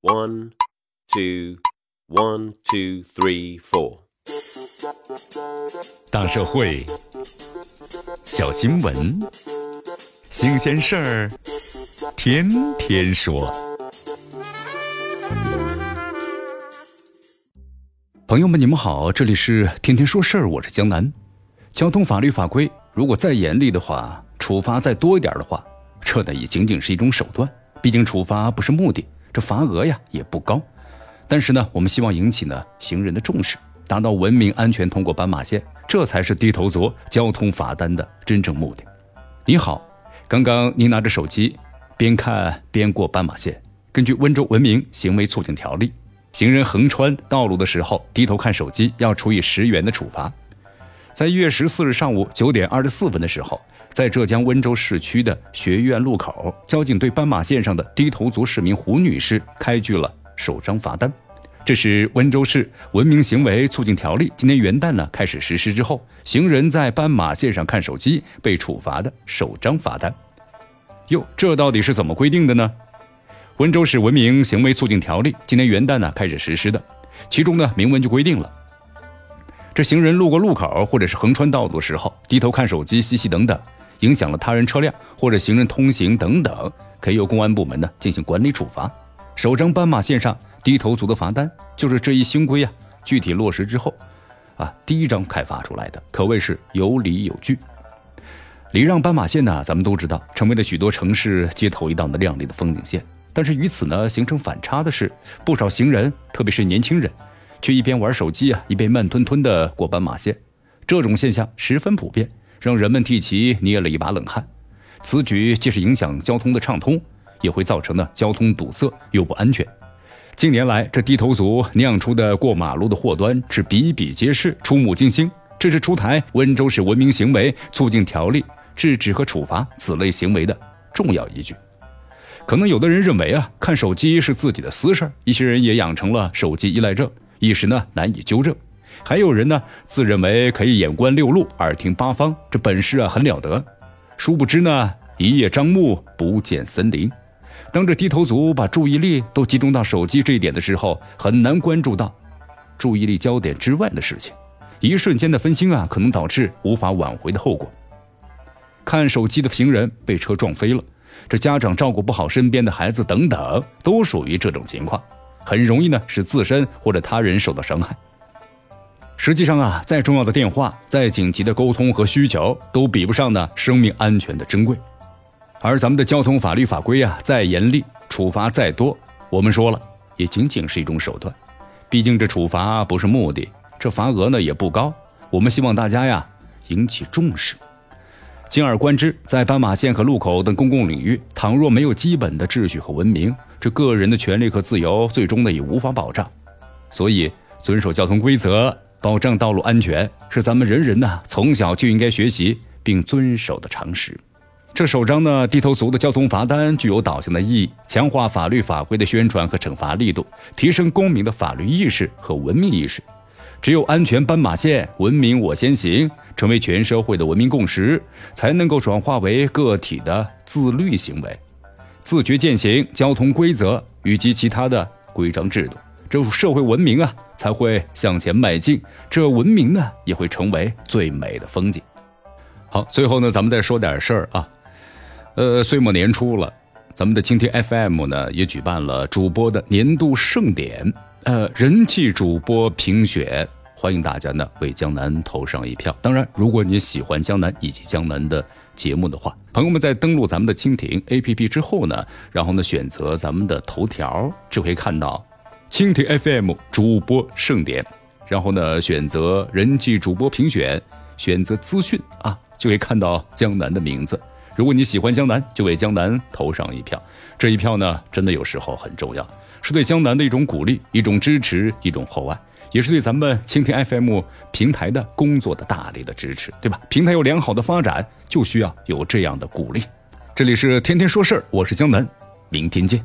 One, two, one, two, three, four. 大社会，小新闻，新鲜事儿，天天说。朋友们，你们好，这里是天天说事儿，我是江南。交通法律法规如果再严厉的话，处罚再多一点的话，这呢也仅仅是一种手段。毕竟处罚不是目的，这罚额呀也不高。但是呢，我们希望引起呢行人的重视，达到文明安全通过斑马线，这才是低头族交通罚单的真正目的。你好，刚刚您拿着手机边看边过斑马线。根据温州文明行为促进条例，行人横穿道路的时候低头看手机，要处以十元的处罚。在一月十四日上午九点二十四分的时候，在浙江温州市区的学院路口，交警对斑马线上的低头族市民胡女士开具了首张罚单。这是温州市文明行为促进条例今年元旦呢开始实施之后，行人在斑马线上看手机被处罚的首张罚单。哟，这到底是怎么规定的呢？温州市文明行为促进条例今年元旦呢开始实施的，其中呢明文就规定了。这行人路过路口或者是横穿道路的时候，低头看手机、嬉戏等等，影响了他人车辆或者行人通行等等，可以由公安部门呢进行管理处罚。首张斑马线上低头族的罚单就是这一新规啊，具体落实之后，啊，第一张开发出来的，可谓是有理有据。礼让斑马线呢，咱们都知道，成为了许多城市街头一道的亮丽的风景线。但是与此呢形成反差的是，不少行人，特别是年轻人。却一边玩手机啊，一边慢吞吞地过斑马线，这种现象十分普遍，让人们替其捏了一把冷汗。此举既是影响交通的畅通，也会造成呢交通堵塞又不安全。近年来，这低头族酿出的过马路的祸端是比比皆是，触目惊心。这是出台温州市文明行为促进条例，制止和处罚此类行为的重要依据。可能有的人认为啊，看手机是自己的私事儿，一些人也养成了手机依赖症。一时呢难以纠正，还有人呢自认为可以眼观六路，耳听八方，这本事啊很了得。殊不知呢，一叶障目，不见森林。当这低头族把注意力都集中到手机这一点的时候，很难关注到注意力焦点之外的事情。一瞬间的分心啊，可能导致无法挽回的后果。看手机的行人被车撞飞了，这家长照顾不好身边的孩子等等，都属于这种情况。很容易呢，使自身或者他人受到伤害。实际上啊，再重要的电话、再紧急的沟通和需求，都比不上呢生命安全的珍贵。而咱们的交通法律法规啊，再严厉，处罚再多，我们说了，也仅仅是一种手段。毕竟这处罚不是目的，这罚额呢也不高。我们希望大家呀引起重视。进而观之，在斑马线和路口等公共领域，倘若没有基本的秩序和文明，这个人的权利和自由，最终呢也无法保障。所以，遵守交通规则，保障道路安全，是咱们人人呢从小就应该学习并遵守的常识。这首张呢低头族的交通罚单具有导向的意义，强化法律法规的宣传和惩罚力度，提升公民的法律意识和文明意识。只有安全斑马线，文明我先行，成为全社会的文明共识，才能够转化为个体的自律行为。自觉践行交通规则以及其他的规章制度，这社会文明啊才会向前迈进，这文明呢也会成为最美的风景。好，最后呢，咱们再说点事儿啊。呃，岁末年初了，咱们的蜻蜓 FM 呢也举办了主播的年度盛典，呃，人气主播评选，欢迎大家呢为江南投上一票。当然，如果你喜欢江南以及江南的。节目的话，朋友们在登录咱们的蜻蜓 APP 之后呢，然后呢选择咱们的头条，就可以看到蜻蜓 FM 主播盛典，然后呢选择人气主播评选，选择资讯啊，就可以看到江南的名字。如果你喜欢江南，就为江南投上一票。这一票呢，真的有时候很重要，是对江南的一种鼓励、一种支持、一种厚爱。也是对咱们蜻蜓 FM 平台的工作的大力的支持，对吧？平台有良好的发展，就需要有这样的鼓励。这里是天天说事儿，我是江南，明天见。